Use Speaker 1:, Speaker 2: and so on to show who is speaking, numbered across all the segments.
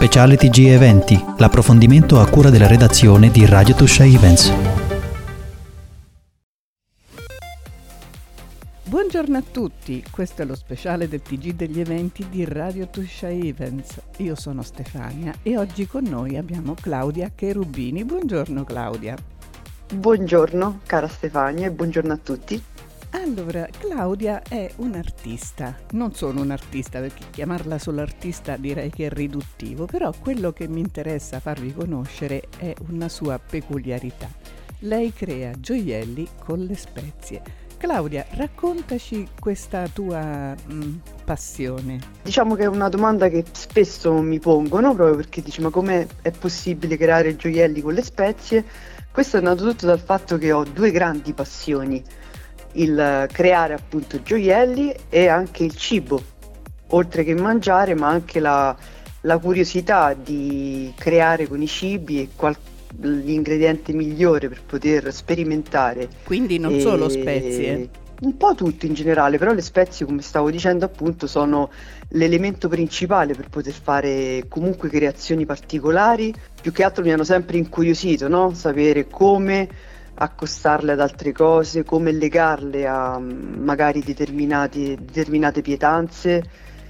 Speaker 1: Speciale TG Eventi, l'approfondimento a cura della redazione di Radio Tuscia Events.
Speaker 2: Buongiorno a tutti, questo è lo speciale del TG degli eventi di Radio Tuscia Events. Io sono Stefania e oggi con noi abbiamo Claudia Cherubini. Buongiorno Claudia.
Speaker 3: Buongiorno cara Stefania e buongiorno a tutti.
Speaker 2: Allora, Claudia è un'artista, non sono un artista perché chiamarla solo artista direi che è riduttivo, però quello che mi interessa farvi conoscere è una sua peculiarità. Lei crea gioielli con le spezie. Claudia, raccontaci questa tua mh, mm, passione.
Speaker 3: Diciamo che è una domanda che spesso mi pongono, proprio perché dici ma come è possibile creare gioielli con le spezie? Questo è nato tutto dal fatto che ho due grandi passioni il creare appunto gioielli e anche il cibo, oltre che mangiare, ma anche la, la curiosità di creare con i cibi qual- l'ingrediente migliore per poter sperimentare.
Speaker 2: Quindi non e... solo spezie.
Speaker 3: Un po' tutto in generale, però le spezie, come stavo dicendo appunto, sono l'elemento principale per poter fare comunque creazioni particolari. Più che altro mi hanno sempre incuriosito, no? Sapere come accostarle ad altre cose, come legarle a mm, magari determinate pietanze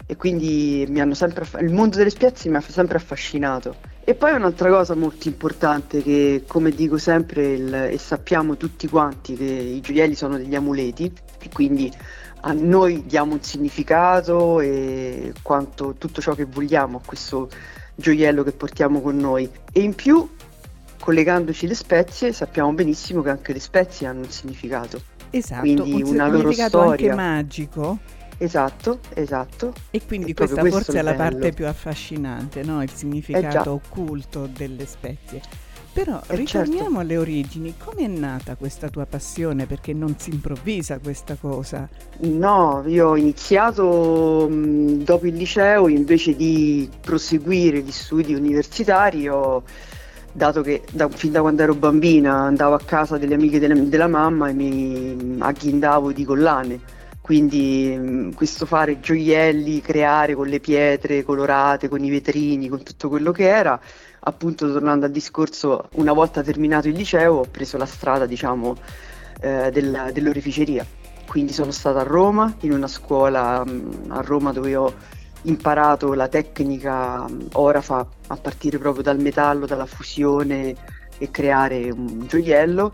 Speaker 3: e quindi sempre, il mondo delle spezie mi ha sempre affascinato. E poi un'altra cosa molto importante che come dico sempre il, e sappiamo tutti quanti che i gioielli sono degli amuleti e quindi a noi diamo un significato e quanto, tutto ciò che vogliamo a questo gioiello che portiamo con noi e in più collegandoci le spezie sappiamo benissimo che anche le spezie hanno un significato.
Speaker 2: Esatto, quindi un una loro storia. anche magico.
Speaker 3: Esatto, esatto.
Speaker 2: E quindi questa forse è la parte più affascinante, no? il significato eh occulto delle spezie. Però eh ritorniamo certo. alle origini, come è nata questa tua passione? Perché non si improvvisa questa cosa?
Speaker 3: No, io ho iniziato mh, dopo il liceo, invece di proseguire gli studi universitari, ho dato che da, fin da quando ero bambina andavo a casa delle amiche delle, della mamma e mi agghindavo di collane. Quindi mm, questo fare gioielli, creare con le pietre colorate, con i vetrini, con tutto quello che era, appunto tornando al discorso, una volta terminato il liceo ho preso la strada diciamo eh, del, dell'oreficeria. Quindi sono stata a Roma, in una scuola mm, a Roma dove ho imparato la tecnica mm, orafa a partire proprio dal metallo, dalla fusione e creare un gioiello.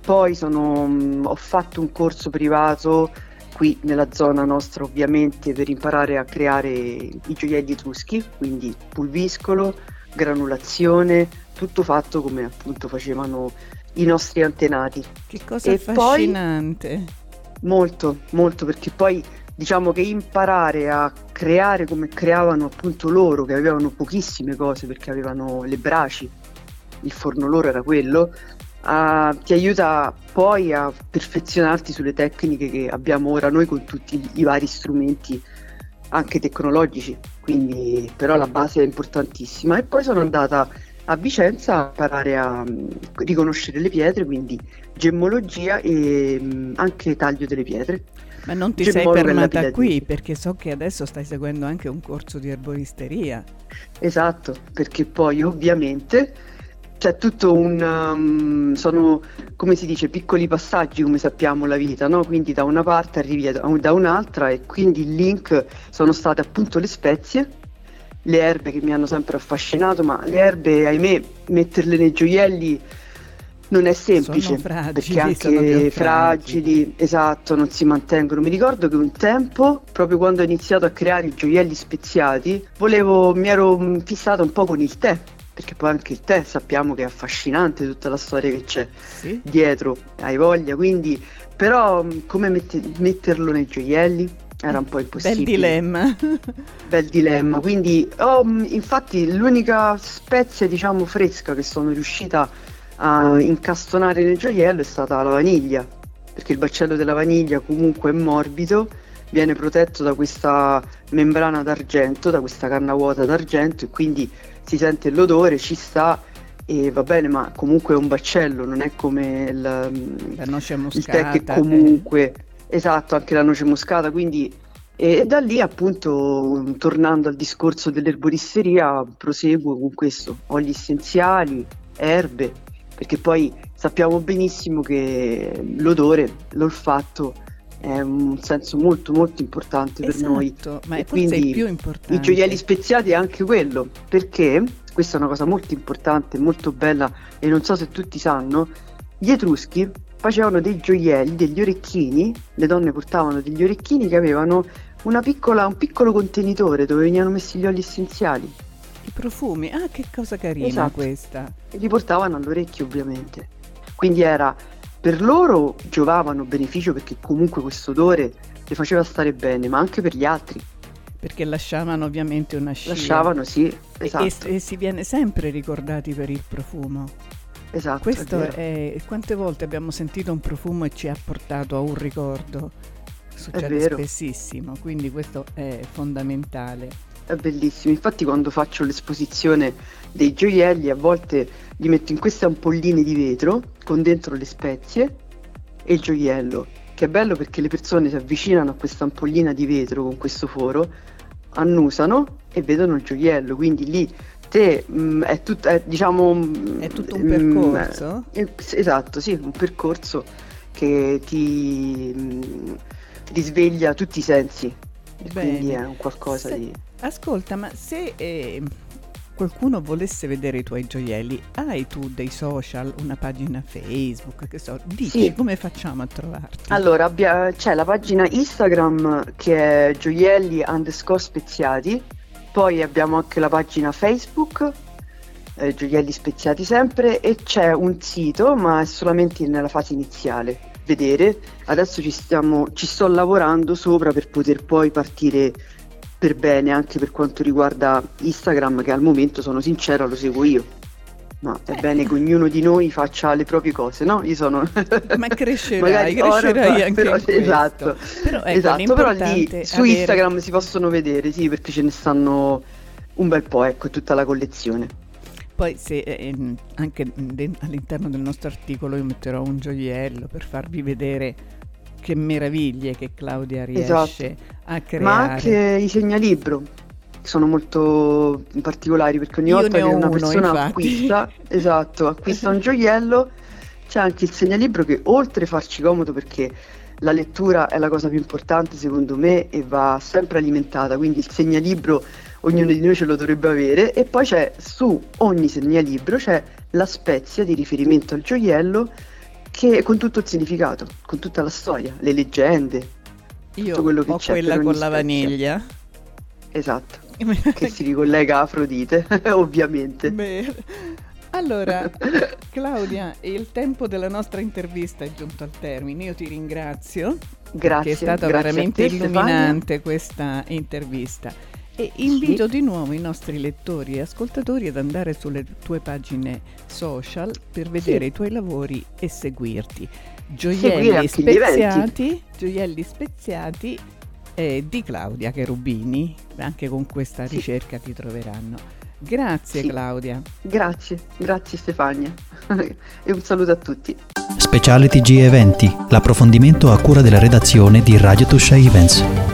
Speaker 3: Poi sono, mm, ho fatto un corso privato qui nella zona nostra ovviamente per imparare a creare i gioielli etruschi, quindi pulviscolo, granulazione, tutto fatto come appunto facevano i nostri antenati.
Speaker 2: Che cosa e affascinante!
Speaker 3: Poi, molto, molto perché poi diciamo che imparare a creare come creavano appunto loro, che avevano pochissime cose perché avevano le braci, il forno loro era quello, uh, ti aiuta poi a perfezionarti sulle tecniche che abbiamo ora noi con tutti i vari strumenti anche tecnologici, quindi però la base è importantissima. E poi sono andata a Vicenza a imparare a um, riconoscere le pietre, quindi gemmologia e um, anche taglio delle pietre.
Speaker 2: Ma non ti sei fermata qui perché so che adesso stai seguendo anche un corso di erboristeria.
Speaker 3: Esatto, perché poi ovviamente c'è tutto un... Um, sono, come si dice, piccoli passaggi come sappiamo la vita, no? Quindi da una parte arrivi da un'altra e quindi il link sono state appunto le spezie, le erbe che mi hanno sempre affascinato, ma le erbe, ahimè, metterle nei gioielli non è semplice
Speaker 2: fragili,
Speaker 3: perché anche fragili, esatto, non si mantengono. Mi ricordo che un tempo, proprio quando ho iniziato a creare i gioielli speziati, volevo, mi ero fissata un po' con il tè, perché poi anche il tè sappiamo che è affascinante tutta la storia che c'è sì. dietro, hai voglia, quindi però come mette, metterlo nei gioielli? Era un po' impossibile.
Speaker 2: Bel dilemma.
Speaker 3: Bel dilemma. Quindi, oh, infatti, l'unica spezia, diciamo, fresca che sono riuscita a a incastonare nel gioiello è stata la vaniglia, perché il baccello della vaniglia comunque è morbido, viene protetto da questa membrana d'argento, da questa canna vuota d'argento e quindi si sente l'odore, ci sta e va bene, ma comunque è un baccello, non è come il,
Speaker 2: la noce moscata,
Speaker 3: il tè che comunque... Eh. Esatto, anche la noce moscata, quindi E da lì appunto, tornando al discorso dell'erboristeria, proseguo con questo, oli essenziali, erbe, perché poi sappiamo benissimo che l'odore, l'olfatto è un senso molto molto importante
Speaker 2: esatto,
Speaker 3: per noi.
Speaker 2: Ma è forse il più importante.
Speaker 3: I gioielli speziati è anche quello, perché questa è una cosa molto importante, molto bella e non so se tutti sanno, gli etruschi facevano dei gioielli, degli orecchini, le donne portavano degli orecchini che avevano piccola, un piccolo contenitore dove venivano messi gli oli essenziali.
Speaker 2: Profumi, ah che cosa carina
Speaker 3: esatto.
Speaker 2: questa.
Speaker 3: E li portavano all'orecchio ovviamente. Quindi era per loro giovavano beneficio perché comunque questo odore le faceva stare bene, ma anche per gli altri.
Speaker 2: Perché lasciavano ovviamente una scia.
Speaker 3: Lasciavano, sì, esatto.
Speaker 2: E, e, si viene sempre ricordati per il profumo.
Speaker 3: Esatto.
Speaker 2: Questo
Speaker 3: è,
Speaker 2: è, quante volte abbiamo sentito un profumo e ci ha portato a un ricordo. Succede spessissimo, quindi questo è fondamentale.
Speaker 3: È bellissimo, infatti quando faccio l'esposizione dei gioielli a volte li metto in queste ampolline di vetro con dentro le spezie e il gioiello, che è bello perché le persone si avvicinano a questa ampollina di vetro con questo foro, annusano e vedono il gioiello, quindi lì te mh, mm, è, tut, è, diciamo,
Speaker 2: mm, è tutto un percorso?
Speaker 3: Mh, esatto, sì, un percorso che ti, mh, risveglia tutti i sensi. Bene. Quindi è un qualcosa
Speaker 2: se,
Speaker 3: di...
Speaker 2: Ascolta, ma se eh, qualcuno volesse vedere i tuoi gioielli, hai tu dei social, una pagina Facebook, che so, dici sì. come facciamo a trovarti?
Speaker 3: Allora, abbia, c'è la pagina Instagram che è gioielli underscore speziati poi abbiamo anche la pagina Facebook, eh, Gioielli Speziati sempre, e c'è un sito, ma è solamente nella fase iniziale. Vedere, adesso ci, stiamo, ci sto lavorando sopra per poter poi partire per bene anche per quanto riguarda Instagram, che al momento sono sincera lo seguo io. Ma è eh. bene che ognuno di noi faccia le proprie cose, no? Io sono.
Speaker 2: Ma crescerai, crescerai anche però,
Speaker 3: Esatto, però, ecco, esatto, però lì su avere... Instagram si possono vedere, sì, perché ce ne stanno un bel po', ecco, tutta la collezione.
Speaker 2: Poi se eh, anche de- all'interno del nostro articolo io metterò un gioiello per farvi vedere che meraviglie che Claudia riesce esatto. a creare.
Speaker 3: Ma anche i segnalibro sono molto particolari perché ogni
Speaker 2: Io
Speaker 3: volta che una
Speaker 2: uno,
Speaker 3: persona
Speaker 2: infatti.
Speaker 3: acquista, esatto, acquista un gioiello, c'è anche il segnalibro che oltre a farci comodo perché la lettura è la cosa più importante secondo me e va sempre alimentata, quindi il segnalibro ognuno di noi ce lo dovrebbe avere e poi c'è su ogni segnalibro c'è la spezia di riferimento al gioiello che con tutto il significato, con tutta la storia, le leggende,
Speaker 2: Io
Speaker 3: tutto quello che
Speaker 2: ho
Speaker 3: c'è.
Speaker 2: quella con
Speaker 3: spezia.
Speaker 2: la vaniglia.
Speaker 3: Esatto che si ricollega a Afrodite, ovviamente.
Speaker 2: Beh. Allora, Claudia, il tempo della nostra intervista è giunto al termine. Io ti ringrazio.
Speaker 3: Grazie.
Speaker 2: È stata veramente te, illuminante Stefania. questa intervista. E invito sì. di nuovo i nostri lettori e ascoltatori ad andare sulle tue pagine social per vedere sì. i tuoi lavori e seguirti. Gioielli speziati, gioielli speziati eh, di Claudia Cherubini, anche con questa sì. ricerca ti troveranno. Grazie sì. Claudia.
Speaker 3: Grazie, grazie Stefania e un saluto a tutti.
Speaker 1: Speciale TG Eventi, l'approfondimento a cura della redazione di Radio Tuscia Events.